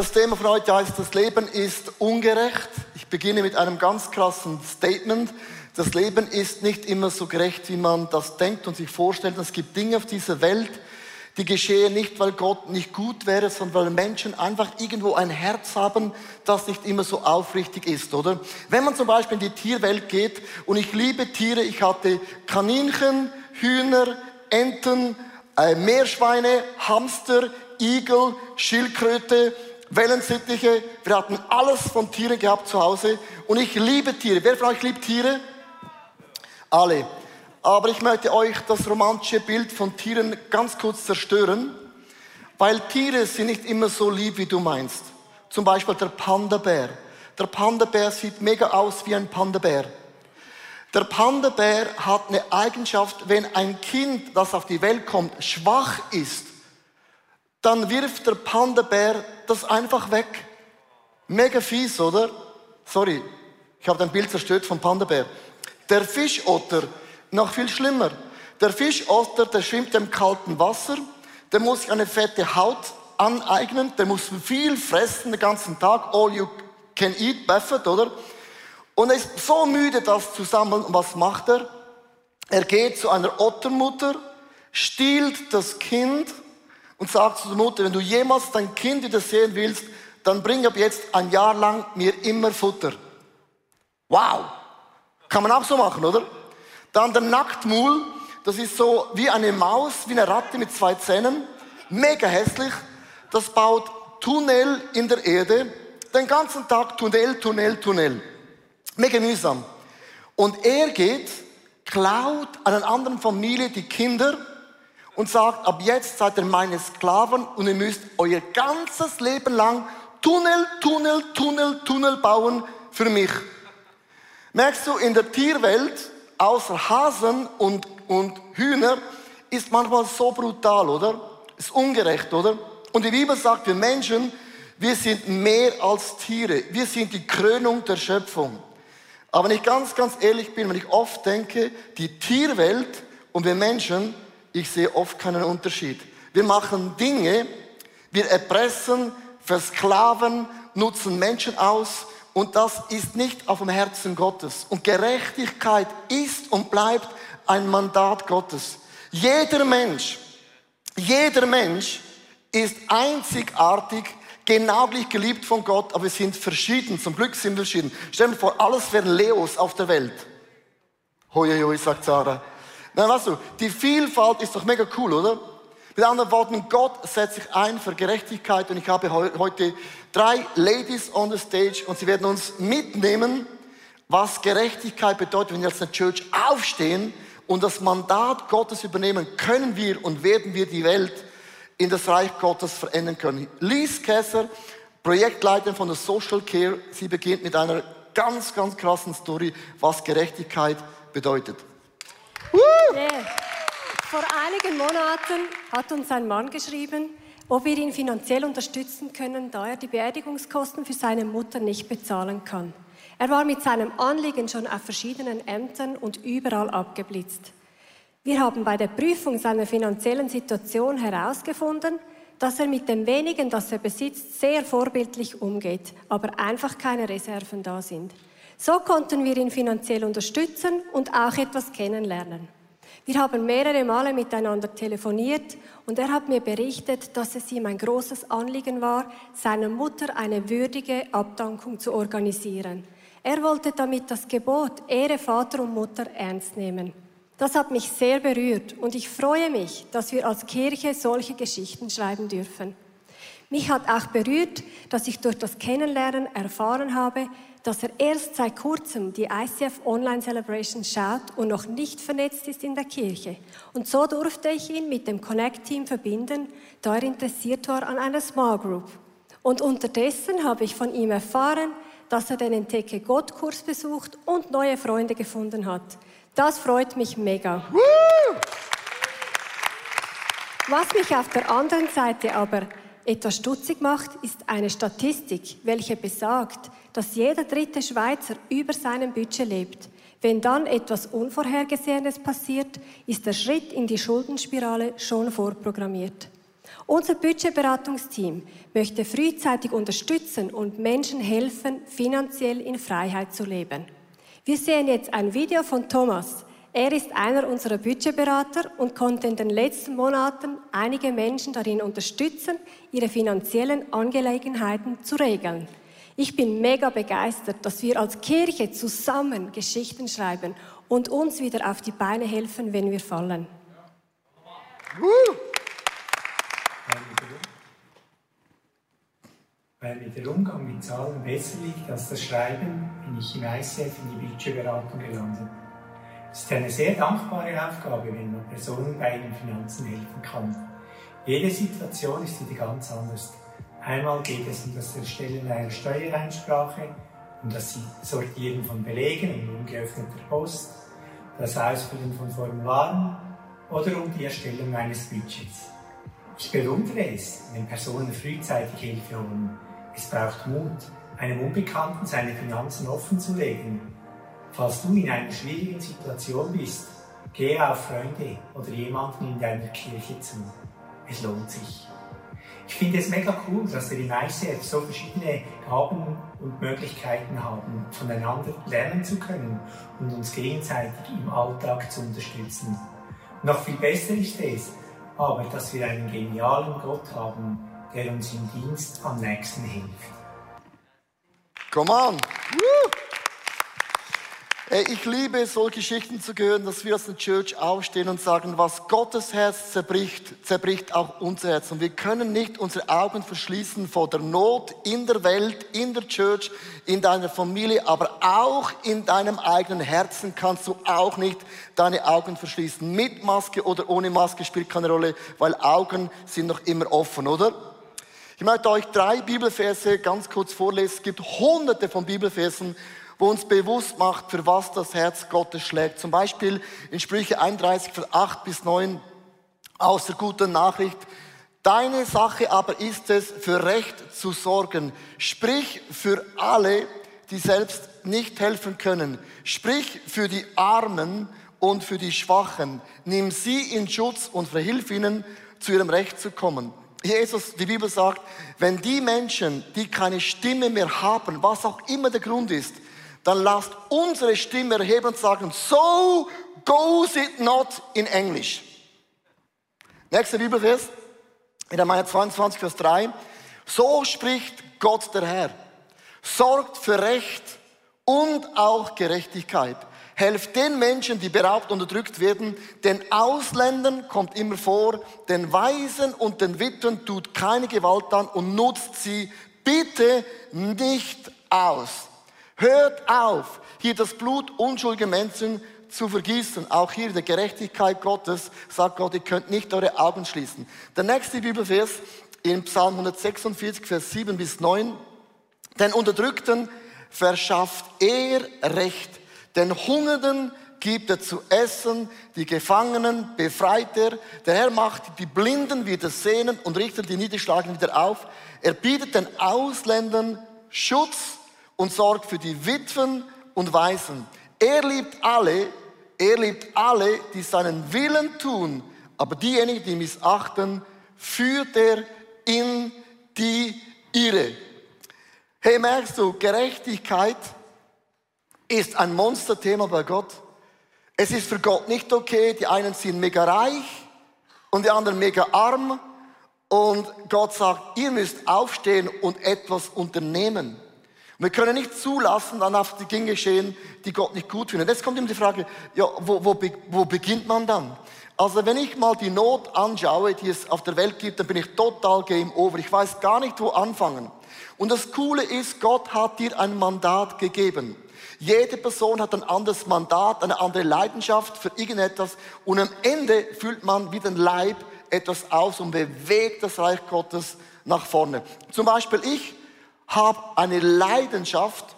Das Thema von heute heißt, das Leben ist ungerecht. Ich beginne mit einem ganz krassen Statement. Das Leben ist nicht immer so gerecht, wie man das denkt und sich vorstellt. Es gibt Dinge auf dieser Welt, die geschehen nicht, weil Gott nicht gut wäre, sondern weil Menschen einfach irgendwo ein Herz haben, das nicht immer so aufrichtig ist, oder? Wenn man zum Beispiel in die Tierwelt geht, und ich liebe Tiere, ich hatte Kaninchen, Hühner, Enten, äh, Meerschweine, Hamster, Igel, Schildkröte, Wellensittiche. Wir hatten alles von Tieren gehabt zu Hause. Und ich liebe Tiere. Wer von euch liebt Tiere? Alle. Aber ich möchte euch das romantische Bild von Tieren ganz kurz zerstören, weil Tiere sind nicht immer so lieb, wie du meinst. Zum Beispiel der Panda-Bär. Der Panda-Bär sieht mega aus wie ein Panda-Bär. Der Panda-Bär hat eine Eigenschaft, wenn ein Kind, das auf die Welt kommt, schwach ist, dann wirft der Panda-Bär das einfach weg. Mega fies, oder? Sorry, ich habe dein Bild zerstört vom Panda-Bär. Der Fischotter, noch viel schlimmer. Der Fischotter, der schwimmt im kalten Wasser, der muss sich eine fette Haut aneignen, der muss viel fressen den ganzen Tag, all you can eat, Buffett, oder? Und er ist so müde, das zu sammeln. Und was macht er? Er geht zu einer Ottermutter, stiehlt das Kind und sagt zu der Mutter, wenn du jemals dein Kind wieder sehen willst, dann bring ab jetzt ein Jahr lang mir immer Futter. Wow! Kann man auch so machen, oder? Dann der Nacktmul, das ist so wie eine Maus, wie eine Ratte mit zwei Zähnen, mega hässlich. Das baut Tunnel in der Erde, den ganzen Tag Tunnel, Tunnel, Tunnel. Mega mühsam. Und er geht, klaut einer anderen Familie die Kinder und sagt, ab jetzt seid ihr meine Sklaven und ihr müsst euer ganzes Leben lang Tunnel, Tunnel, Tunnel, Tunnel bauen für mich. Merkst du, in der Tierwelt, außer Hasen und, und Hühner, ist manchmal so brutal, oder? Ist ungerecht, oder? Und die Bibel sagt, wir Menschen, wir sind mehr als Tiere. Wir sind die Krönung der Schöpfung. Aber wenn ich ganz, ganz ehrlich bin, wenn ich oft denke, die Tierwelt und wir Menschen, ich sehe oft keinen Unterschied. Wir machen Dinge, wir erpressen, versklaven, nutzen Menschen aus und das ist nicht auf dem Herzen Gottes. Und Gerechtigkeit ist und bleibt ein Mandat Gottes. Jeder Mensch, jeder Mensch ist einzigartig genau gleich geliebt von Gott, aber wir sind verschieden. Zum Glück sind wir verschieden. Stell dir vor, alles wären Leos auf der Welt. Hoi, hoi, sagt Sarah. Nein, weißt du, die Vielfalt ist doch mega cool, oder? Mit anderen Worten, Gott setzt sich ein für Gerechtigkeit und ich habe heute drei Ladies on the stage und sie werden uns mitnehmen, was Gerechtigkeit bedeutet, wenn wir als eine Church aufstehen und das Mandat Gottes übernehmen, können wir und werden wir die Welt in das Reich Gottes verändern können. Lies Kesser, Projektleiter von der Social Care, sie beginnt mit einer ganz, ganz krassen Story, was Gerechtigkeit bedeutet. Nee. Vor einigen Monaten hat uns ein Mann geschrieben, ob wir ihn finanziell unterstützen können, da er die Beerdigungskosten für seine Mutter nicht bezahlen kann. Er war mit seinem Anliegen schon auf verschiedenen Ämtern und überall abgeblitzt. Wir haben bei der Prüfung seiner finanziellen Situation herausgefunden, dass er mit dem wenigen, das er besitzt, sehr vorbildlich umgeht, aber einfach keine Reserven da sind. So konnten wir ihn finanziell unterstützen und auch etwas kennenlernen. Wir haben mehrere Male miteinander telefoniert und er hat mir berichtet, dass es ihm ein großes Anliegen war, seiner Mutter eine würdige Abdankung zu organisieren. Er wollte damit das Gebot Ehre Vater und Mutter ernst nehmen. Das hat mich sehr berührt und ich freue mich, dass wir als Kirche solche Geschichten schreiben dürfen. Mich hat auch berührt, dass ich durch das Kennenlernen erfahren habe, dass er erst seit kurzem die ICF Online Celebration schaut und noch nicht vernetzt ist in der Kirche. Und so durfte ich ihn mit dem Connect-Team verbinden, da er interessiert war an einer Small Group. Und unterdessen habe ich von ihm erfahren, dass er den Entdecke Gott-Kurs besucht und neue Freunde gefunden hat. Das freut mich mega. Was mich auf der anderen Seite aber etwas stutzig macht, ist eine Statistik, welche besagt, dass jeder dritte Schweizer über seinem Budget lebt. Wenn dann etwas Unvorhergesehenes passiert, ist der Schritt in die Schuldenspirale schon vorprogrammiert. Unser Budgetberatungsteam möchte frühzeitig unterstützen und Menschen helfen, finanziell in Freiheit zu leben. Wir sehen jetzt ein Video von Thomas. Er ist einer unserer Budgetberater und konnte in den letzten Monaten einige Menschen darin unterstützen, ihre finanziellen Angelegenheiten zu regeln. Ich bin mega begeistert, dass wir als Kirche zusammen Geschichten schreiben und uns wieder auf die Beine helfen, wenn wir fallen. Weil mir der Umgang mit Zahlen besser liegt als das Schreiben, bin ich im ICF in die Budgetberatung gelandet. Es ist eine sehr dankbare Aufgabe, wenn man Personen bei ihren Finanzen helfen kann. Jede Situation ist wieder ganz anders. Einmal geht es um das Erstellen einer Steuereinsprache, um das Sortieren von Belegen und ungeöffneter Post, das Ausfüllen von Formularen oder um die Erstellung eines Budgets. Ich bewundere es, wenn Personen frühzeitig Hilfe holen. Es braucht Mut, einem Unbekannten seine Finanzen offenzulegen Falls du in einer schwierigen Situation bist, gehe auf Freunde oder jemanden in deiner Kirche zu. Es lohnt sich. Ich finde es mega cool, dass wir in ICF so verschiedene Gaben und Möglichkeiten haben, voneinander lernen zu können und uns gegenseitig im Alltag zu unterstützen. Noch viel besser ist es, aber dass wir einen genialen Gott haben, der uns im Dienst am nächsten hilft. Come on! Woo! Ich liebe solche Geschichten zu hören, dass wir als eine Church aufstehen und sagen, was Gottes Herz zerbricht, zerbricht auch unser Herz. Und wir können nicht unsere Augen verschließen vor der Not in der Welt, in der Church, in deiner Familie, aber auch in deinem eigenen Herzen kannst du auch nicht deine Augen verschließen. Mit Maske oder ohne Maske spielt keine Rolle, weil Augen sind noch immer offen, oder? Ich möchte euch drei Bibelverse ganz kurz vorlesen. Es gibt hunderte von Bibelversen, wo uns bewusst macht, für was das Herz Gottes schlägt. Zum Beispiel in Sprüche 31, Vers 8 bis 9, aus der guten Nachricht. Deine Sache aber ist es, für Recht zu sorgen. Sprich für alle, die selbst nicht helfen können. Sprich für die Armen und für die Schwachen. Nimm sie in Schutz und verhilf ihnen, zu ihrem Recht zu kommen. Jesus, die Bibel sagt, wenn die Menschen, die keine Stimme mehr haben, was auch immer der Grund ist, dann lasst unsere Stimme erheben und sagen, so goes it not in Englisch. Nächster Bibelvers, in Jeremia 22, Vers 3. So spricht Gott der Herr. Sorgt für Recht und auch Gerechtigkeit. Helft den Menschen, die beraubt und unterdrückt werden. Den Ausländern kommt immer vor. Den Weisen und den Witwen tut keine Gewalt an und nutzt sie bitte nicht aus. Hört auf, hier das Blut unschuldiger Menschen zu vergießen. Auch hier der Gerechtigkeit Gottes sagt Gott, ihr könnt nicht eure Augen schließen. Der nächste Bibelvers in Psalm 146, Vers 7 bis 9. Den Unterdrückten verschafft er Recht. Den Hungernden gibt er zu essen, die Gefangenen befreit er. Der Herr macht die Blinden wieder sehnen und richtet die Niederschlagen wieder auf. Er bietet den Ausländern Schutz und sorgt für die Witwen und Waisen. Er liebt alle, er liebt alle, die seinen Willen tun, aber diejenigen, die missachten, führt er in die Irre. Hey, merkst du, Gerechtigkeit ist ein Monsterthema bei Gott. Es ist für Gott nicht okay, die einen sind mega reich und die anderen mega arm. Und Gott sagt, ihr müsst aufstehen und etwas unternehmen. Wir können nicht zulassen, dann auf die Dinge geschehen, die Gott nicht gut findet. Jetzt kommt immer die Frage, ja, wo, wo, wo beginnt man dann? Also wenn ich mal die Not anschaue, die es auf der Welt gibt, dann bin ich total game over. Ich weiß gar nicht, wo anfangen. Und das Coole ist, Gott hat dir ein Mandat gegeben. Jede Person hat ein anderes Mandat, eine andere Leidenschaft für irgendetwas. Und am Ende fühlt man wie den Leib etwas aus und bewegt das Reich Gottes nach vorne. Zum Beispiel ich habe eine Leidenschaft,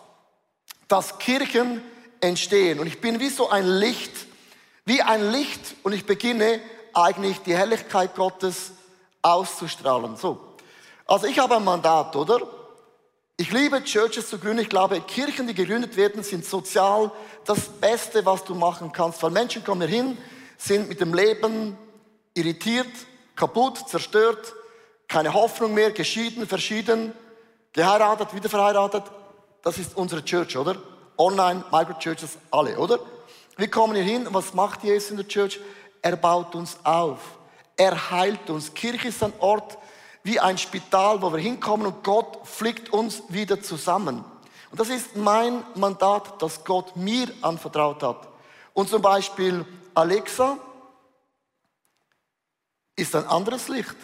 dass Kirchen entstehen. Und ich bin wie so ein Licht, wie ein Licht und ich beginne eigentlich die Herrlichkeit Gottes auszustrahlen. So. Also ich habe ein Mandat, oder? Ich liebe Churches zu gründen. Ich glaube, Kirchen, die gegründet werden, sind sozial das Beste, was du machen kannst. Weil Menschen kommen hier hin, sind mit dem Leben irritiert, kaputt, zerstört, keine Hoffnung mehr, geschieden, verschieden, geheiratet, wieder verheiratet. Das ist unsere Church, oder? Online, Microchurches, alle, oder? Wir kommen hier hin was macht Jesus in der Church? Er baut uns auf. Er heilt uns. Kirche ist ein Ort wie ein Spital, wo wir hinkommen und Gott flickt uns wieder zusammen. Und das ist mein Mandat, das Gott mir anvertraut hat. Und zum Beispiel Alexa ist ein anderes Licht.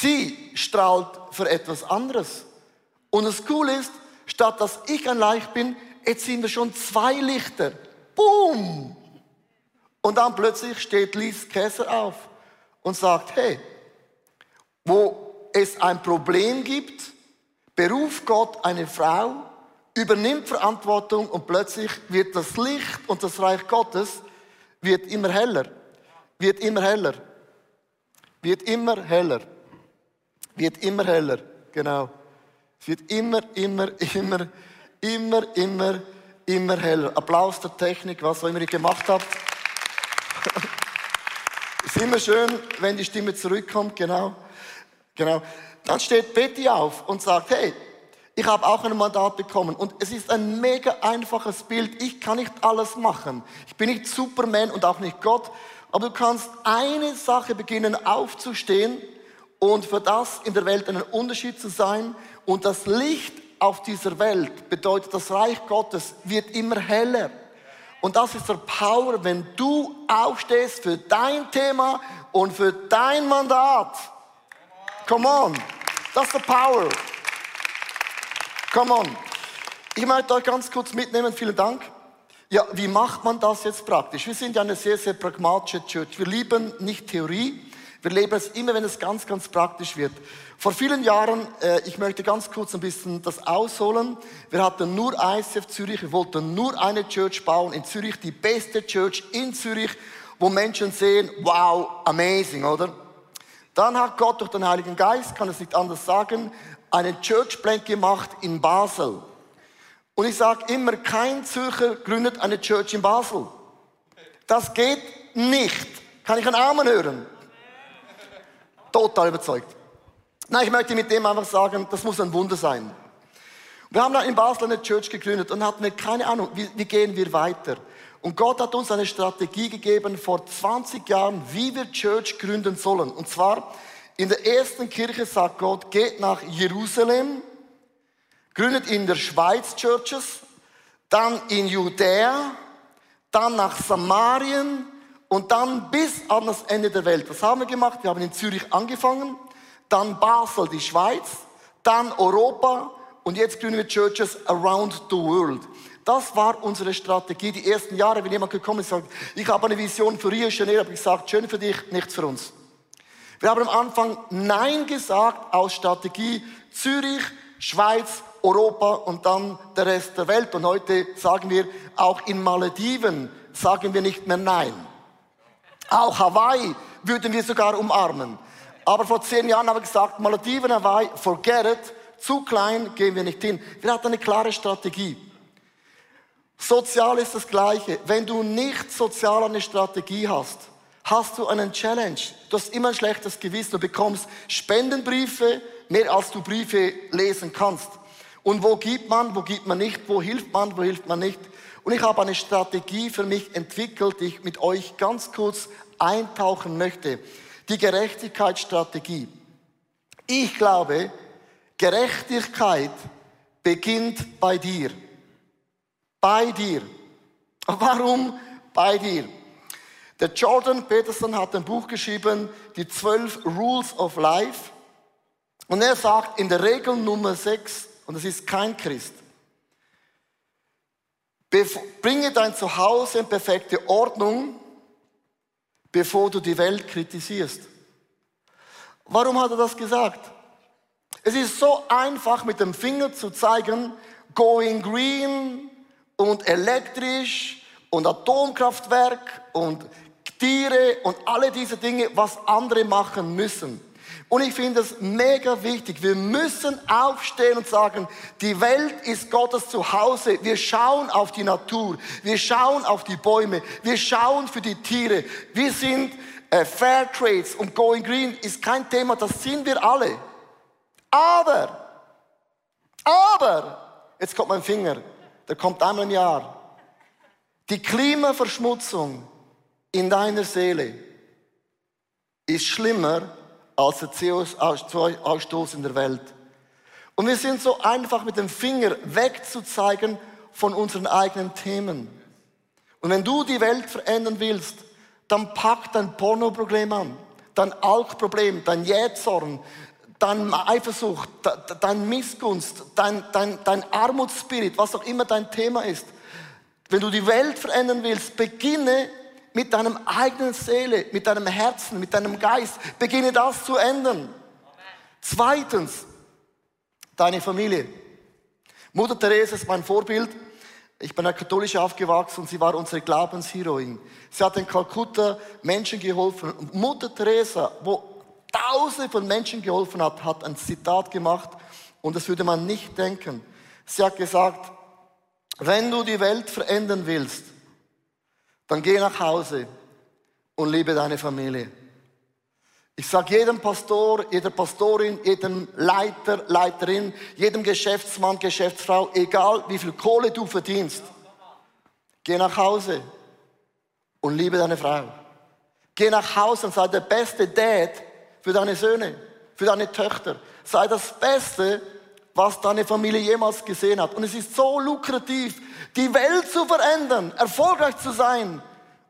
Sie strahlt für etwas anderes. Und das Coole ist, statt dass ich ein Licht bin, jetzt sind wir schon zwei Lichter. Boom! Und dann plötzlich steht Lies Käser auf und sagt, hey, wo es ein Problem gibt, beruft Gott eine Frau, übernimmt Verantwortung und plötzlich wird das Licht und das Reich Gottes wird immer heller, wird immer heller, wird immer heller, wird immer heller, genau. Es wird immer, immer, immer, immer, immer, immer heller. Applaus der Technik, was auch immer ihr gemacht habt. Es ist immer schön, wenn die Stimme zurückkommt, genau. Genau. Dann steht Betty auf und sagt, hey, ich habe auch ein Mandat bekommen und es ist ein mega einfaches Bild. Ich kann nicht alles machen. Ich bin nicht Superman und auch nicht Gott, aber du kannst eine Sache beginnen aufzustehen und für das in der Welt einen Unterschied zu sein und das Licht auf dieser Welt bedeutet, das Reich Gottes wird immer heller. Und das ist der Power, wenn du aufstehst für dein Thema und für dein Mandat. Come on. Das ist der Power. Come on. Ich möchte euch ganz kurz mitnehmen. Vielen Dank. Ja, wie macht man das jetzt praktisch? Wir sind ja eine sehr, sehr pragmatische Church. Wir lieben nicht Theorie. Wir leben es immer, wenn es ganz, ganz praktisch wird. Vor vielen Jahren, äh, ich möchte ganz kurz ein bisschen das ausholen. Wir hatten nur ICF Zürich. Wir wollten nur eine Church bauen in Zürich, die beste Church in Zürich, wo Menschen sehen, wow, amazing, oder? Dann hat Gott durch den Heiligen Geist, kann es nicht anders sagen, einen Churchplan gemacht in Basel. Und ich sage immer, kein Zürcher gründet eine Church in Basel. Das geht nicht. Kann ich einen Amen hören? Total überzeugt. Nein, ich möchte mit dem einfach sagen, das muss ein Wunder sein. Wir haben in Basel eine Church gegründet und hatten keine Ahnung, wie, wie gehen wir weiter. Und Gott hat uns eine Strategie gegeben vor 20 Jahren, wie wir Church gründen sollen. Und zwar in der ersten Kirche sagt Gott, geht nach Jerusalem, gründet in der Schweiz Churches, dann in Judäa, dann nach Samarien und dann bis an das Ende der Welt. Was haben wir gemacht? Wir haben in Zürich angefangen, dann Basel, die Schweiz, dann Europa und jetzt gründen wir Churches around the world. Das war unsere Strategie. Die ersten Jahre, wenn jemand gekommen ist und sagt, ich habe eine Vision für Rio Janeiro, habe ich gesagt, schön für dich, nichts für uns. Wir haben am Anfang Nein gesagt aus Strategie Zürich, Schweiz, Europa und dann der Rest der Welt. Und heute sagen wir, auch in Malediven sagen wir nicht mehr Nein. Auch Hawaii würden wir sogar umarmen. Aber vor zehn Jahren haben wir gesagt, Malediven, Hawaii, forget it, zu klein gehen wir nicht hin. Wir hatten eine klare Strategie. Sozial ist das Gleiche. Wenn du nicht sozial eine Strategie hast, hast du einen Challenge. Du hast immer ein schlechtes Gewissen. Du bekommst Spendenbriefe, mehr als du Briefe lesen kannst. Und wo gibt man, wo gibt man nicht, wo hilft man, wo hilft man nicht. Und ich habe eine Strategie für mich entwickelt, die ich mit euch ganz kurz eintauchen möchte. Die Gerechtigkeitsstrategie. Ich glaube, Gerechtigkeit beginnt bei dir. Bei dir. Warum bei dir? Der Jordan Peterson hat ein Buch geschrieben, die 12 Rules of Life. Und er sagt in der Regel Nummer 6, und es ist kein Christ, bringe dein Zuhause in perfekte Ordnung, bevor du die Welt kritisierst. Warum hat er das gesagt? Es ist so einfach mit dem Finger zu zeigen, going green und elektrisch und Atomkraftwerk und Tiere und alle diese Dinge, was andere machen müssen. Und ich finde es mega wichtig. Wir müssen aufstehen und sagen, die Welt ist Gottes Zuhause. Wir schauen auf die Natur. Wir schauen auf die Bäume. Wir schauen für die Tiere. Wir sind äh, Fair Trades und Going Green ist kein Thema, das sind wir alle. Aber, aber, jetzt kommt mein Finger, der kommt einmal im Jahr. Die Klimaverschmutzung in deiner Seele ist schlimmer als der CO2-Ausstoß in der Welt. Und wir sind so einfach mit dem Finger wegzuzeigen von unseren eigenen Themen. Und wenn du die Welt verändern willst, dann pack dein Pornoproblem an, dein Alkproblem, dein Jähzorn, dein Eifersucht, dein Missgunst, dein, dein, dein Armutsspirit, was auch immer dein Thema ist. Wenn du die Welt verändern willst, beginne mit deinem eigenen Seele, mit deinem Herzen, mit deinem Geist. Beginne das zu ändern. Zweitens, deine Familie. Mutter Therese ist mein Vorbild. Ich bin katholisch aufgewachsen und sie war unsere Glaubensheroin. Sie hat in Kalkutta Menschen geholfen. Mutter Teresa, wo Tausende von Menschen geholfen hat, hat ein Zitat gemacht und das würde man nicht denken. Sie hat gesagt, wenn du die Welt verändern willst, dann geh nach Hause und liebe deine Familie. Ich sage jedem Pastor, jeder Pastorin, jedem Leiter, Leiterin, jedem Geschäftsmann, Geschäftsfrau, egal wie viel Kohle du verdienst, geh nach Hause und liebe deine Frau. Geh nach Hause und sei der beste Dad für deine Söhne, für deine Töchter. Sei das Beste, was deine Familie jemals gesehen hat. Und es ist so lukrativ, die Welt zu verändern, erfolgreich zu sein.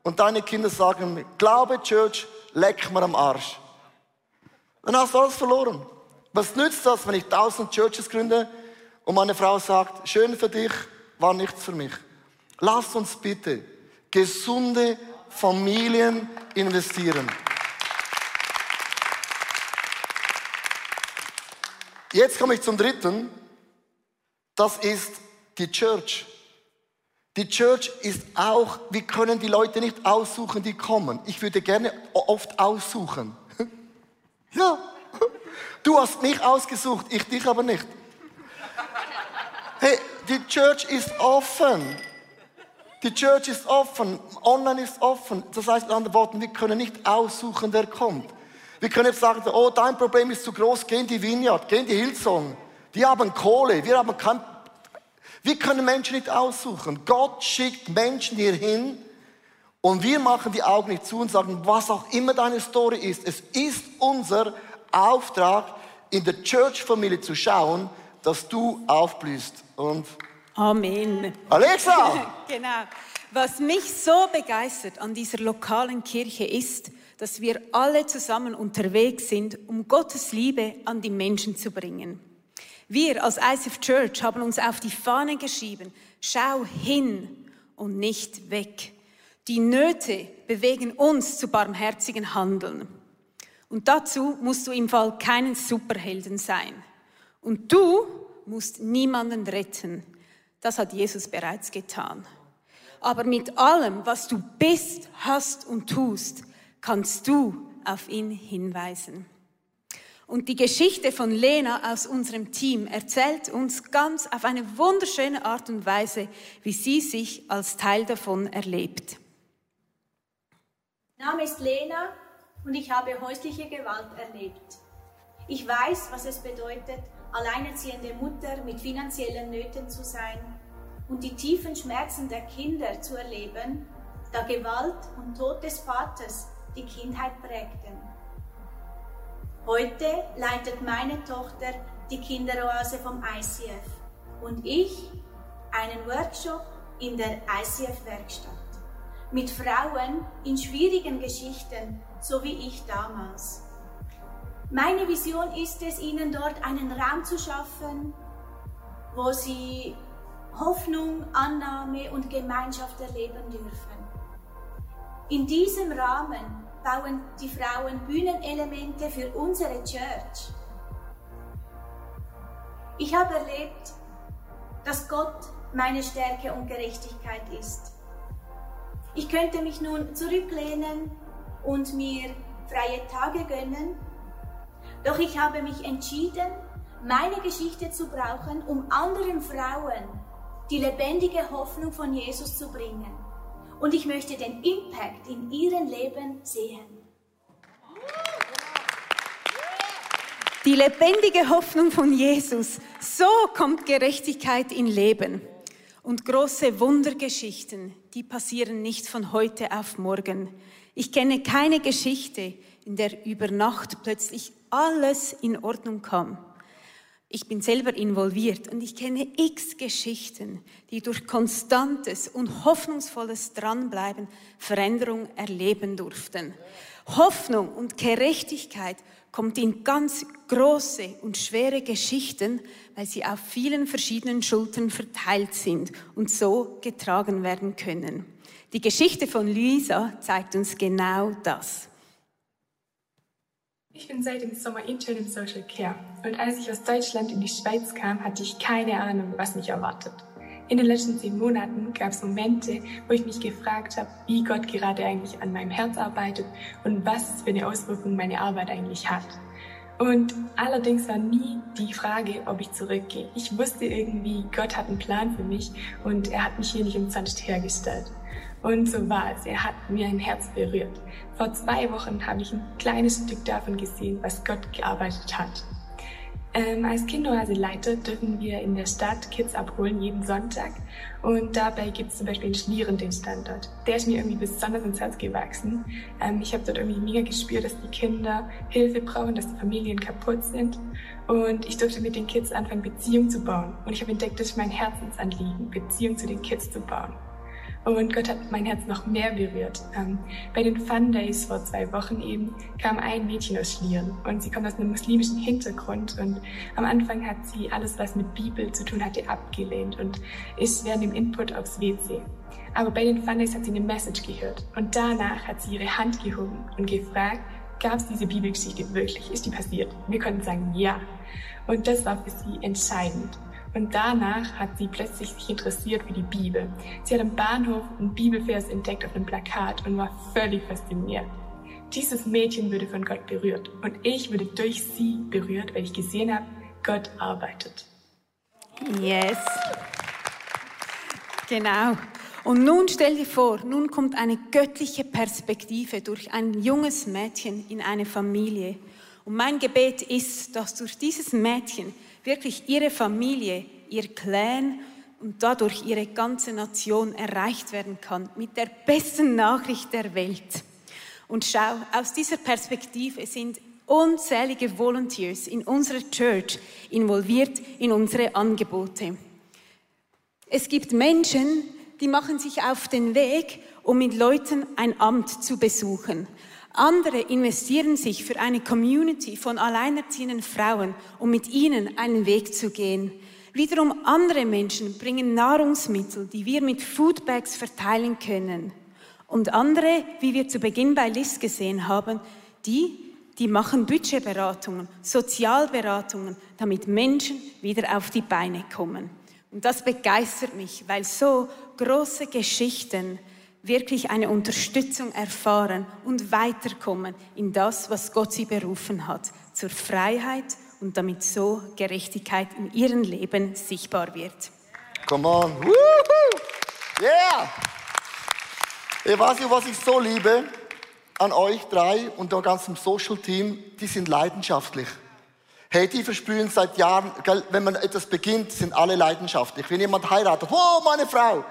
Und deine Kinder sagen, Glaube, Church, leck mir am Arsch. Dann hast du alles verloren. Was nützt das, wenn ich tausend Churches gründe und meine Frau sagt, schön für dich, war nichts für mich. Lass uns bitte gesunde Familien investieren. Jetzt komme ich zum dritten. Das ist die Church. Die Church ist auch, wir können die Leute nicht aussuchen, die kommen. Ich würde gerne oft aussuchen. Ja, du hast mich ausgesucht, ich dich aber nicht. Hey, die Church ist offen. Die Church ist offen, online ist offen. Das heißt in anderen Worten, wir können nicht aussuchen, wer kommt. Wir können jetzt sagen, oh, dein Problem ist zu groß, geh in die Vineyard, geh in die Hillsong. Die haben Kohle, wir haben kein... Wir können Menschen nicht aussuchen. Gott schickt Menschen hier hin und wir machen die Augen nicht zu und sagen, was auch immer deine Story ist. Es ist unser Auftrag, in der Church-Familie zu schauen, dass du aufblühst. Und Amen. Alexa! genau. Was mich so begeistert an dieser lokalen Kirche ist, dass wir alle zusammen unterwegs sind, um Gottes Liebe an die Menschen zu bringen. Wir als ICF Church haben uns auf die Fahne geschrieben, schau hin und nicht weg. Die Nöte bewegen uns zu barmherzigen Handeln. Und dazu musst du im Fall keinen Superhelden sein. Und du musst niemanden retten. Das hat Jesus bereits getan. Aber mit allem, was du bist, hast und tust, kannst du auf ihn hinweisen. Und die Geschichte von Lena aus unserem Team erzählt uns ganz auf eine wunderschöne Art und Weise, wie sie sich als Teil davon erlebt. Name ist Lena und ich habe häusliche Gewalt erlebt. Ich weiß, was es bedeutet, alleinerziehende Mutter mit finanziellen Nöten zu sein und die tiefen Schmerzen der Kinder zu erleben, da Gewalt und Tod des Vaters die Kindheit prägten. Heute leitet meine Tochter die Kinderoase vom ICF und ich einen Workshop in der ICF-Werkstatt mit Frauen in schwierigen Geschichten, so wie ich damals. Meine Vision ist es, ihnen dort einen Raum zu schaffen, wo sie Hoffnung, Annahme und Gemeinschaft erleben dürfen. In diesem Rahmen bauen die Frauen Bühnenelemente für unsere Church. Ich habe erlebt, dass Gott meine Stärke und Gerechtigkeit ist. Ich könnte mich nun zurücklehnen und mir freie Tage gönnen, doch ich habe mich entschieden, meine Geschichte zu brauchen, um anderen Frauen die lebendige Hoffnung von Jesus zu bringen und ich möchte den Impact in ihrem Leben sehen. Die lebendige Hoffnung von Jesus. So kommt Gerechtigkeit in Leben. Und große Wundergeschichten, die passieren nicht von heute auf morgen. Ich kenne keine Geschichte, in der über Nacht plötzlich alles in Ordnung kam. Ich bin selber involviert und ich kenne x Geschichten, die durch konstantes und hoffnungsvolles Dranbleiben Veränderung erleben durften. Hoffnung und Gerechtigkeit kommt in ganz große und schwere Geschichten, weil sie auf vielen verschiedenen Schultern verteilt sind und so getragen werden können. Die Geschichte von Luisa zeigt uns genau das. Ich bin seit dem Sommer intern im Social Care und als ich aus Deutschland in die Schweiz kam, hatte ich keine Ahnung, was mich erwartet. In den letzten zehn Monaten gab es Momente, wo ich mich gefragt habe, wie Gott gerade eigentlich an meinem Herz arbeitet und was für eine Auswirkung meine Arbeit eigentlich hat. Und allerdings war nie die Frage, ob ich zurückgehe. Ich wusste irgendwie, Gott hat einen Plan für mich und er hat mich hier nicht umsonst hergestellt. Und so war es. Er hat mir ein Herz berührt. Vor zwei Wochen habe ich ein kleines Stück davon gesehen, was Gott gearbeitet hat. Ähm, als Kinderoaseleiter dürfen wir in der Stadt Kids abholen, jeden Sonntag. Und dabei gibt es zum Beispiel einen Schlieren, den Standort. Der ist mir irgendwie besonders ins Herz gewachsen. Ähm, ich habe dort irgendwie mega gespürt, dass die Kinder Hilfe brauchen, dass die Familien kaputt sind. Und ich durfte mit den Kids anfangen, Beziehung zu bauen. Und ich habe entdeckt, das ist mein Herzensanliegen, Beziehung zu den Kids zu bauen. Und Gott hat mein Herz noch mehr berührt. Ähm, bei den Fun Days vor zwei Wochen eben kam ein Mädchen aus Schlieren und sie kommt aus einem muslimischen Hintergrund und am Anfang hat sie alles, was mit Bibel zu tun hatte, abgelehnt und ist während dem Input aufs WC. Aber bei den Fun Days hat sie eine Message gehört und danach hat sie ihre Hand gehoben und gefragt, gab es diese Bibelgeschichte wirklich? Ist die passiert? Wir konnten sagen, ja. Und das war für sie entscheidend. Und danach hat sie plötzlich sich interessiert für die Bibel. Sie hat am Bahnhof einen Bibelvers entdeckt auf einem Plakat und war völlig fasziniert. Dieses Mädchen würde von Gott berührt und ich würde durch sie berührt, weil ich gesehen habe, Gott arbeitet. Yes. Genau. Und nun stell dir vor, nun kommt eine göttliche Perspektive durch ein junges Mädchen in eine Familie. Und mein Gebet ist, dass durch dieses Mädchen wirklich ihre Familie, ihr Clan und dadurch ihre ganze Nation erreicht werden kann mit der besten Nachricht der Welt. Und schau, aus dieser Perspektive sind unzählige Volunteers in unserer Church involviert in unsere Angebote. Es gibt Menschen, die machen sich auf den Weg, um mit Leuten ein Amt zu besuchen. Andere investieren sich für eine Community von alleinerziehenden Frauen, um mit ihnen einen Weg zu gehen. Wiederum andere Menschen bringen Nahrungsmittel, die wir mit Foodbags verteilen können. Und andere, wie wir zu Beginn bei Liz gesehen haben, die, die machen Budgetberatungen, Sozialberatungen, damit Menschen wieder auf die Beine kommen. Und das begeistert mich, weil so große Geschichten wirklich eine Unterstützung erfahren und weiterkommen in das, was Gott sie berufen hat, zur Freiheit und damit so Gerechtigkeit in ihrem Leben sichtbar wird. Come on. Woohoo. Yeah. Ich weiß nicht, was ich so liebe an euch drei und dem ganzen Social Team, die sind leidenschaftlich. Hey, die versprühen seit Jahren, wenn man etwas beginnt, sind alle leidenschaftlich. Wenn jemand heiratet, oh, meine Frau,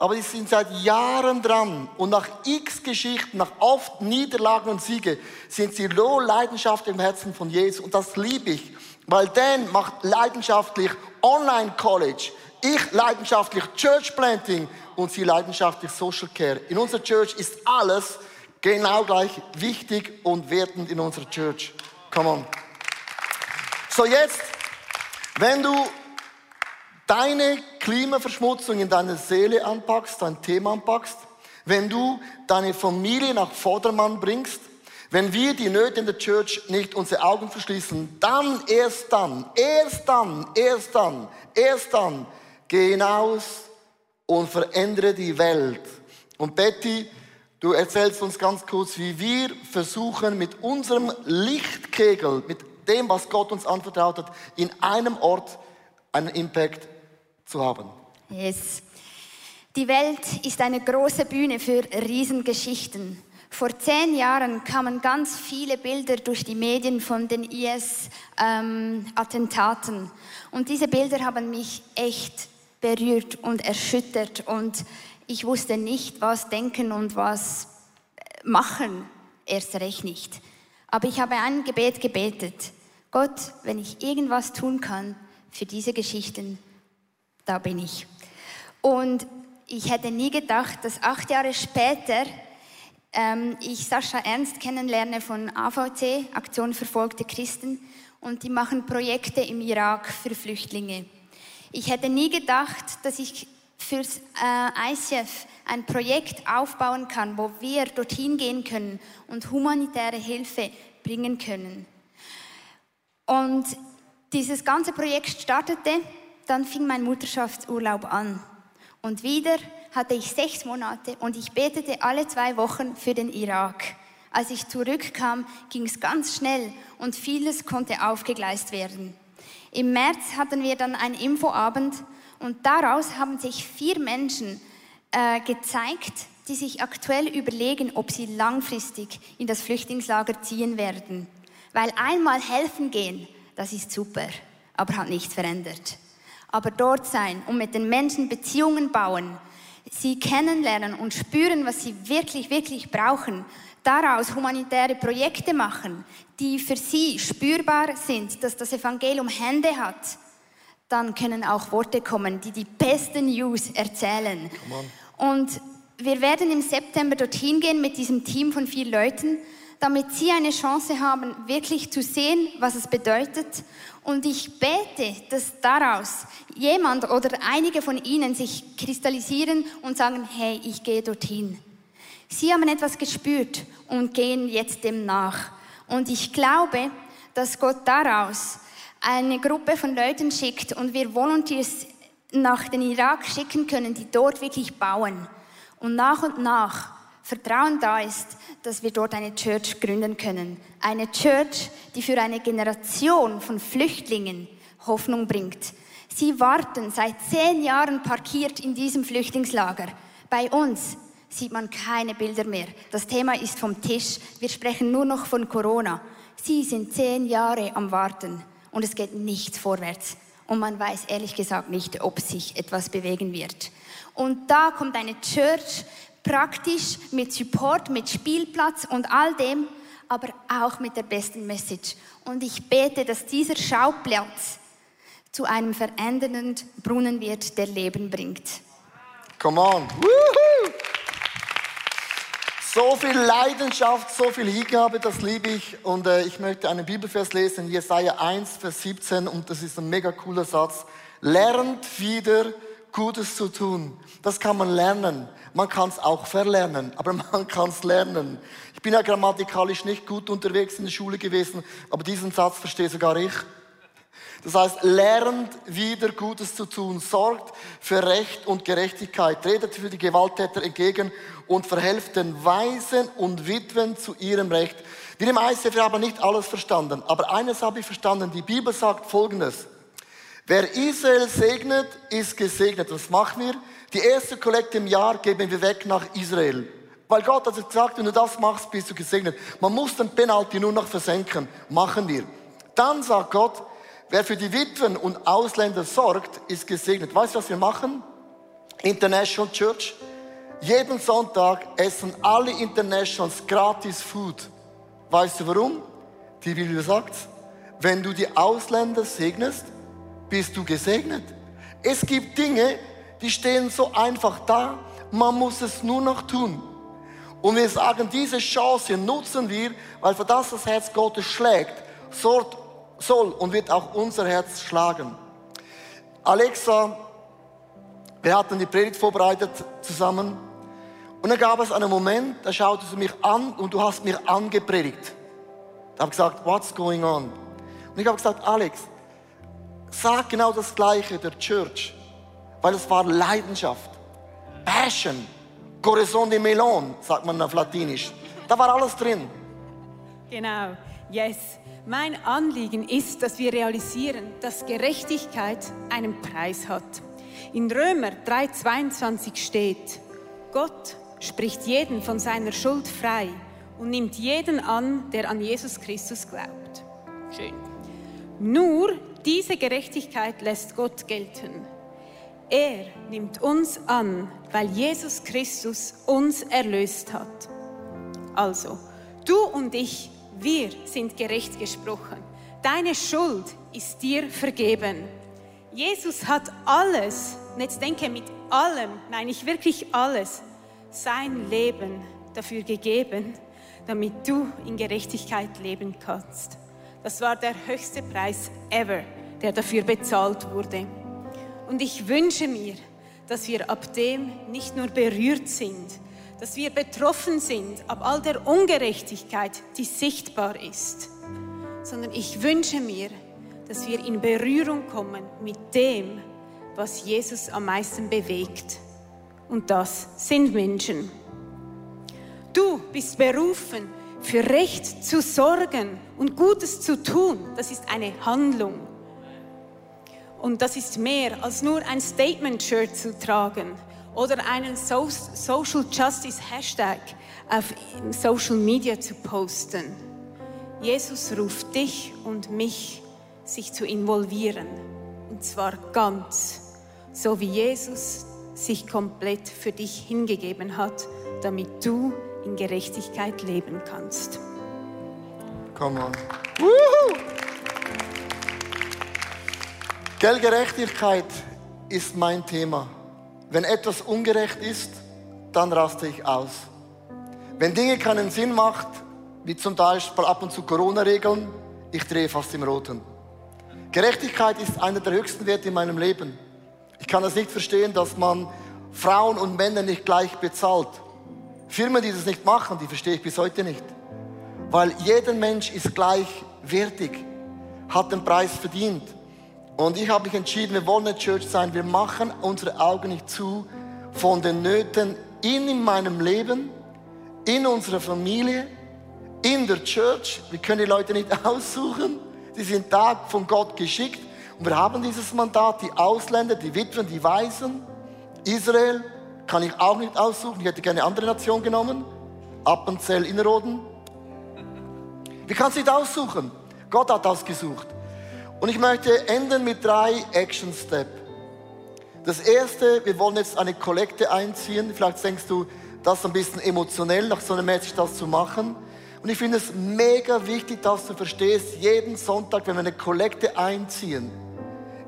aber die sind seit Jahren dran und nach x Geschichten, nach oft Niederlagen und Siege, sind sie so leidenschaftlich im Herzen von Jesus und das liebe ich, weil Dan macht leidenschaftlich Online College, ich leidenschaftlich Church Planting und sie leidenschaftlich Social Care. In unserer Church ist alles genau gleich wichtig und wertend in unserer Church. Come on. So jetzt, wenn du deine Klimaverschmutzung in deiner Seele anpackst, dein Thema anpackst, wenn du deine Familie nach Vordermann bringst, wenn wir die Nöte in der Church nicht unsere Augen verschließen, dann, erst dann, erst dann, erst dann, erst dann, geh hinaus und verändere die Welt. Und Betty, du erzählst uns ganz kurz, wie wir versuchen, mit unserem Lichtkegel, mit dem, was Gott uns anvertraut hat, in einem Ort einen Impact zu haben. Yes. Die Welt ist eine große Bühne für Riesengeschichten. Vor zehn Jahren kamen ganz viele Bilder durch die Medien von den IS-Attentaten. Ähm, und diese Bilder haben mich echt berührt und erschüttert. Und ich wusste nicht, was denken und was machen. Erst recht nicht. Aber ich habe ein Gebet gebetet. Gott, wenn ich irgendwas tun kann für diese Geschichten, da bin ich. Und ich hätte nie gedacht, dass acht Jahre später ähm, ich Sascha Ernst kennenlerne von AVC, Aktion Verfolgte Christen, und die machen Projekte im Irak für Flüchtlinge. Ich hätte nie gedacht, dass ich fürs äh, ICF ein Projekt aufbauen kann, wo wir dorthin gehen können und humanitäre Hilfe bringen können. Und dieses ganze Projekt startete, dann fing mein Mutterschaftsurlaub an. Und wieder hatte ich sechs Monate und ich betete alle zwei Wochen für den Irak. Als ich zurückkam, ging es ganz schnell und vieles konnte aufgegleist werden. Im März hatten wir dann einen Infoabend und daraus haben sich vier Menschen äh, gezeigt, die sich aktuell überlegen, ob sie langfristig in das Flüchtlingslager ziehen werden. Weil einmal helfen gehen, das ist super, aber hat nichts verändert. Aber dort sein und mit den Menschen Beziehungen bauen, sie kennenlernen und spüren, was sie wirklich, wirklich brauchen, daraus humanitäre Projekte machen, die für sie spürbar sind, dass das Evangelium Hände hat, dann können auch Worte kommen, die die besten News erzählen. Und wir werden im September dorthin gehen mit diesem Team von vier Leuten, damit sie eine Chance haben, wirklich zu sehen, was es bedeutet. Und ich bete, dass daraus jemand oder einige von ihnen sich kristallisieren und sagen, hey, ich gehe dorthin. Sie haben etwas gespürt und gehen jetzt dem nach. Und ich glaube, dass Gott daraus eine Gruppe von Leuten schickt und wir Volunteers nach den Irak schicken können, die dort wirklich bauen. Und nach und nach Vertrauen da ist, dass wir dort eine Church gründen können. Eine Church, die für eine Generation von Flüchtlingen Hoffnung bringt. Sie warten seit zehn Jahren parkiert in diesem Flüchtlingslager. Bei uns sieht man keine Bilder mehr. Das Thema ist vom Tisch. Wir sprechen nur noch von Corona. Sie sind zehn Jahre am Warten und es geht nichts vorwärts. Und man weiß ehrlich gesagt nicht, ob sich etwas bewegen wird. Und da kommt eine Church praktisch mit Support, mit Spielplatz und all dem, aber auch mit der besten Message. Und ich bete, dass dieser Schauplatz zu einem verändernden Brunnen wird, der Leben bringt. Come on. Woohoo! So viel Leidenschaft, so viel Hingabe, das liebe ich. Und äh, ich möchte einen Bibelvers lesen, Jesaja 1, Vers 17, und das ist ein mega cooler Satz. Lernt wieder Gutes zu tun. Das kann man lernen. Man kann es auch verlernen, aber man kann es lernen. Ich bin ja grammatikalisch nicht gut unterwegs in der Schule gewesen, aber diesen Satz verstehe sogar ich. Das heißt, lernt wieder Gutes zu tun, sorgt für Recht und Gerechtigkeit, tretet für die Gewalttäter entgegen und verhelft den Weisen und Witwen zu ihrem Recht. Wir im ICF haben nicht alles verstanden, aber eines habe ich verstanden. Die Bibel sagt Folgendes. Wer Israel segnet, ist gesegnet. Was machen wir? Die erste Kollekte im Jahr geben wir weg nach Israel. Weil Gott hat gesagt, wenn du das machst, bist du gesegnet. Man muss den Penalty nur noch versenken. Machen wir. Dann sagt Gott, Wer für die Witwen und Ausländer sorgt, ist gesegnet. Weißt du, was wir machen? International Church. Jeden Sonntag essen alle Internationals gratis Food. Weißt du warum? Die Bibel sagt, wenn du die Ausländer segnest, bist du gesegnet. Es gibt Dinge, die stehen so einfach da, man muss es nur noch tun. Und wir sagen, diese Chance nutzen wir, weil für das das Herz Gottes schlägt. Soll und wird auch unser Herz schlagen. Alexa, wir hatten die Predigt vorbereitet zusammen und dann gab es einen Moment, da schaute sie mich an und du hast mir angepredigt. Ich habe gesagt, what's going on? Und ich habe gesagt, Alex, sag genau das Gleiche der Church, weil es war Leidenschaft, Passion, Corazon de Melon, sagt man auf Latinisch. Da war alles drin. Genau, yes. Mein Anliegen ist, dass wir realisieren, dass Gerechtigkeit einen Preis hat. In Römer 3:22 steht, Gott spricht jeden von seiner Schuld frei und nimmt jeden an, der an Jesus Christus glaubt. Schön. Nur diese Gerechtigkeit lässt Gott gelten. Er nimmt uns an, weil Jesus Christus uns erlöst hat. Also, du und ich, wir sind gerecht gesprochen. Deine Schuld ist dir vergeben. Jesus hat alles, und jetzt denke mit allem, meine ich wirklich alles, sein Leben dafür gegeben, damit du in Gerechtigkeit leben kannst. Das war der höchste Preis ever, der dafür bezahlt wurde. Und ich wünsche mir, dass wir ab dem nicht nur berührt sind, dass wir betroffen sind ab all der Ungerechtigkeit, die sichtbar ist, sondern ich wünsche mir, dass wir in Berührung kommen mit dem, was Jesus am meisten bewegt. Und das sind Menschen. Du bist berufen, für Recht zu sorgen und Gutes zu tun. Das ist eine Handlung. Und das ist mehr als nur ein Statement-Shirt zu tragen oder einen so Social Justice Hashtag auf Social Media zu posten. Jesus ruft dich und mich sich zu involvieren. Und zwar ganz, so wie Jesus sich komplett für dich hingegeben hat, damit du in Gerechtigkeit leben kannst. Come on. Woohoo! Geldgerechtigkeit ist mein Thema. Wenn etwas ungerecht ist, dann raste ich aus. Wenn Dinge keinen Sinn macht, wie zum Beispiel ab und zu Corona-Regeln, ich drehe fast im Roten. Gerechtigkeit ist einer der höchsten Werte in meinem Leben. Ich kann es nicht verstehen, dass man Frauen und Männer nicht gleich bezahlt. Firmen, die das nicht machen, die verstehe ich bis heute nicht. Weil jeder Mensch ist gleichwertig, hat den Preis verdient. Und ich habe mich entschieden, wir wollen eine Church sein. Wir machen unsere Augen nicht zu von den Nöten in meinem Leben, in unserer Familie, in der Church. Wir können die Leute nicht aussuchen. Sie sind da von Gott geschickt. Und wir haben dieses Mandat, die Ausländer, die Witwen, die Waisen. Israel kann ich auch nicht aussuchen. Ich hätte gerne eine andere Nation genommen. Appenzell Innerrhoden. Wir können es nicht aussuchen. Gott hat ausgesucht. Und ich möchte enden mit drei Action Steps. Das erste, wir wollen jetzt eine Kollekte einziehen. Vielleicht denkst du, das ist ein bisschen emotionell, nach so einem Mäßig das zu machen. Und ich finde es mega wichtig, dass du verstehst, jeden Sonntag, wenn wir eine Kollekte einziehen,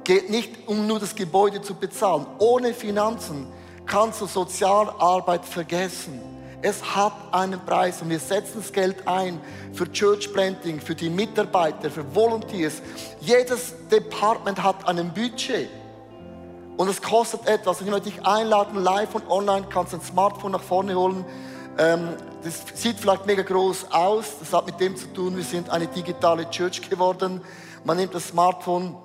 geht nicht um nur das Gebäude zu bezahlen. Ohne Finanzen kannst du Sozialarbeit vergessen. Es hat einen Preis und wir setzen das Geld ein für Church Planting, für die Mitarbeiter, für Volunteers. Jedes Department hat ein Budget. Und es kostet etwas. Und ich möchte dich einladen, live und online kannst du ein Smartphone nach vorne holen. Ähm, das sieht vielleicht mega groß aus. Das hat mit dem zu tun, wir sind eine digitale Church geworden. Man nimmt das Smartphone.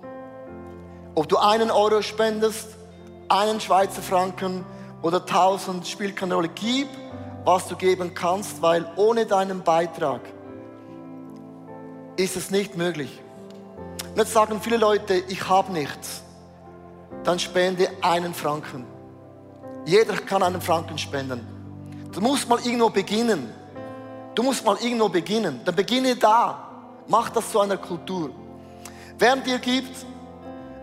Ob du einen Euro spendest, einen Schweizer Franken oder tausend, spielt keine Rolle. Gib, was du geben kannst, weil ohne deinen Beitrag ist es nicht möglich. Und jetzt sagen viele Leute, ich habe nichts. Dann spende einen Franken. Jeder kann einen Franken spenden. Du musst mal irgendwo beginnen. Du musst mal irgendwo beginnen. Dann beginne da. Mach das zu einer Kultur. Während ihr gibt,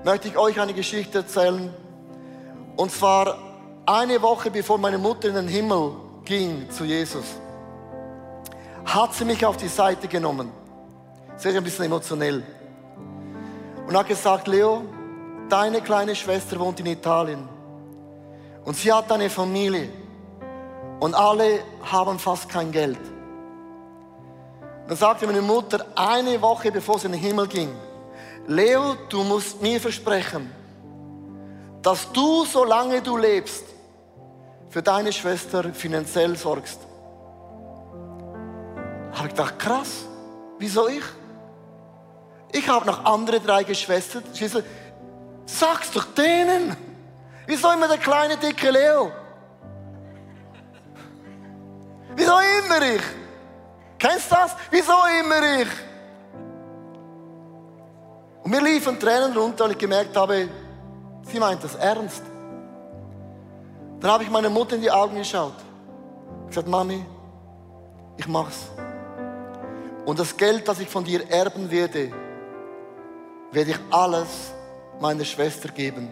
möchte ich euch eine Geschichte erzählen. Und zwar eine Woche bevor meine Mutter in den Himmel ging zu Jesus, hat sie mich auf die Seite genommen. Sehr ein bisschen emotionell. Und hat gesagt, Leo, deine kleine Schwester wohnt in Italien. Und sie hat eine Familie. Und alle haben fast kein Geld. Dann sagte meine Mutter eine Woche bevor sie in den Himmel ging, Leo, du musst mir versprechen, dass du, solange du lebst, für deine Schwester finanziell sorgst. Habe ich gedacht, krass, wieso ich? Ich habe noch andere drei Geschwister. Sag's doch denen. Wieso immer der kleine, dicke Leo? Wieso immer ich? Kennst du das? Wieso immer ich? Und mir liefen Tränen runter, weil ich gemerkt habe, sie meint das ernst. Dann habe ich meine Mutter in die Augen geschaut. Ich sagte, Mami, ich mach's. Und das Geld, das ich von dir erben werde, werde ich alles meiner Schwester geben.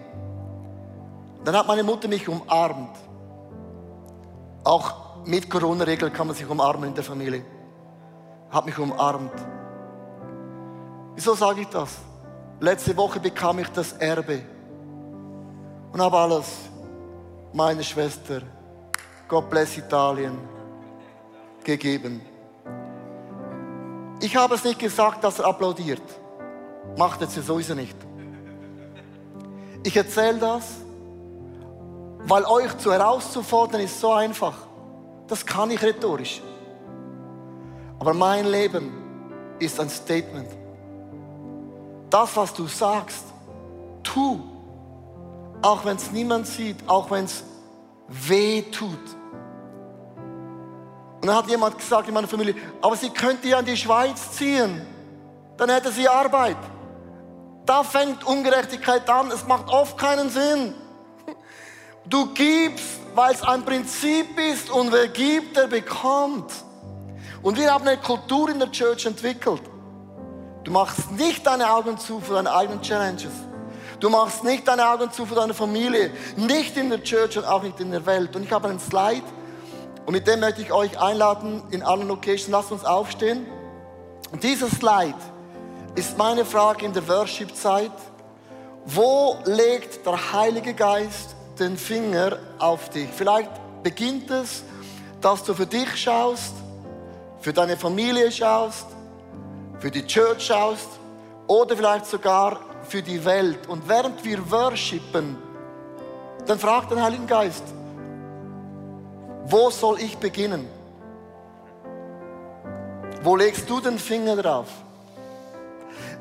Dann hat meine Mutter mich umarmt. Auch mit Corona-Regeln kann man sich umarmen in der Familie. Hat mich umarmt. Wieso sage ich das? Letzte Woche bekam ich das Erbe und habe alles meiner Schwester, God bless Italien, gegeben. Ich habe es nicht gesagt, dass er applaudiert. Macht es sowieso nicht. Ich erzähle das, weil euch zu herauszufordern ist so einfach. Das kann ich rhetorisch. Aber mein Leben ist ein Statement. Das, was du sagst, tu. Auch wenn es niemand sieht, auch wenn es weh tut. Und dann hat jemand gesagt in meiner Familie, aber sie könnte ja in die Schweiz ziehen. Dann hätte sie Arbeit. Da fängt Ungerechtigkeit an. Es macht oft keinen Sinn. Du gibst, weil es ein Prinzip ist und wer gibt, der bekommt. Und wir haben eine Kultur in der Church entwickelt. Du machst nicht deine Augen zu für deine eigenen Challenges. Du machst nicht deine Augen zu für deine Familie. Nicht in der Church und auch nicht in der Welt. Und ich habe einen Slide und mit dem möchte ich euch einladen in allen Locations. Lasst uns aufstehen. Und dieser Slide ist meine Frage in der Worship-Zeit. Wo legt der Heilige Geist den Finger auf dich? Vielleicht beginnt es, dass du für dich schaust, für deine Familie schaust, für die Church schaust oder vielleicht sogar für die Welt. Und während wir worshipen, dann fragt den Heiligen Geist, wo soll ich beginnen? Wo legst du den Finger drauf?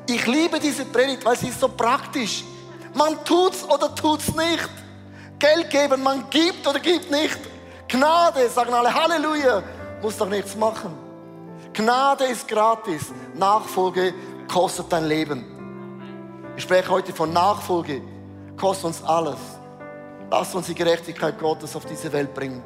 Ich liebe diese Predigt, weil sie ist so praktisch. Man tut's oder tut's nicht. Geld geben, man gibt oder gibt nicht. Gnade, sagen alle Halleluja, muss doch nichts machen. Gnade ist gratis. Nachfolge kostet dein Leben. Ich spreche heute von Nachfolge. Kostet uns alles. Lass uns die Gerechtigkeit Gottes auf diese Welt bringen.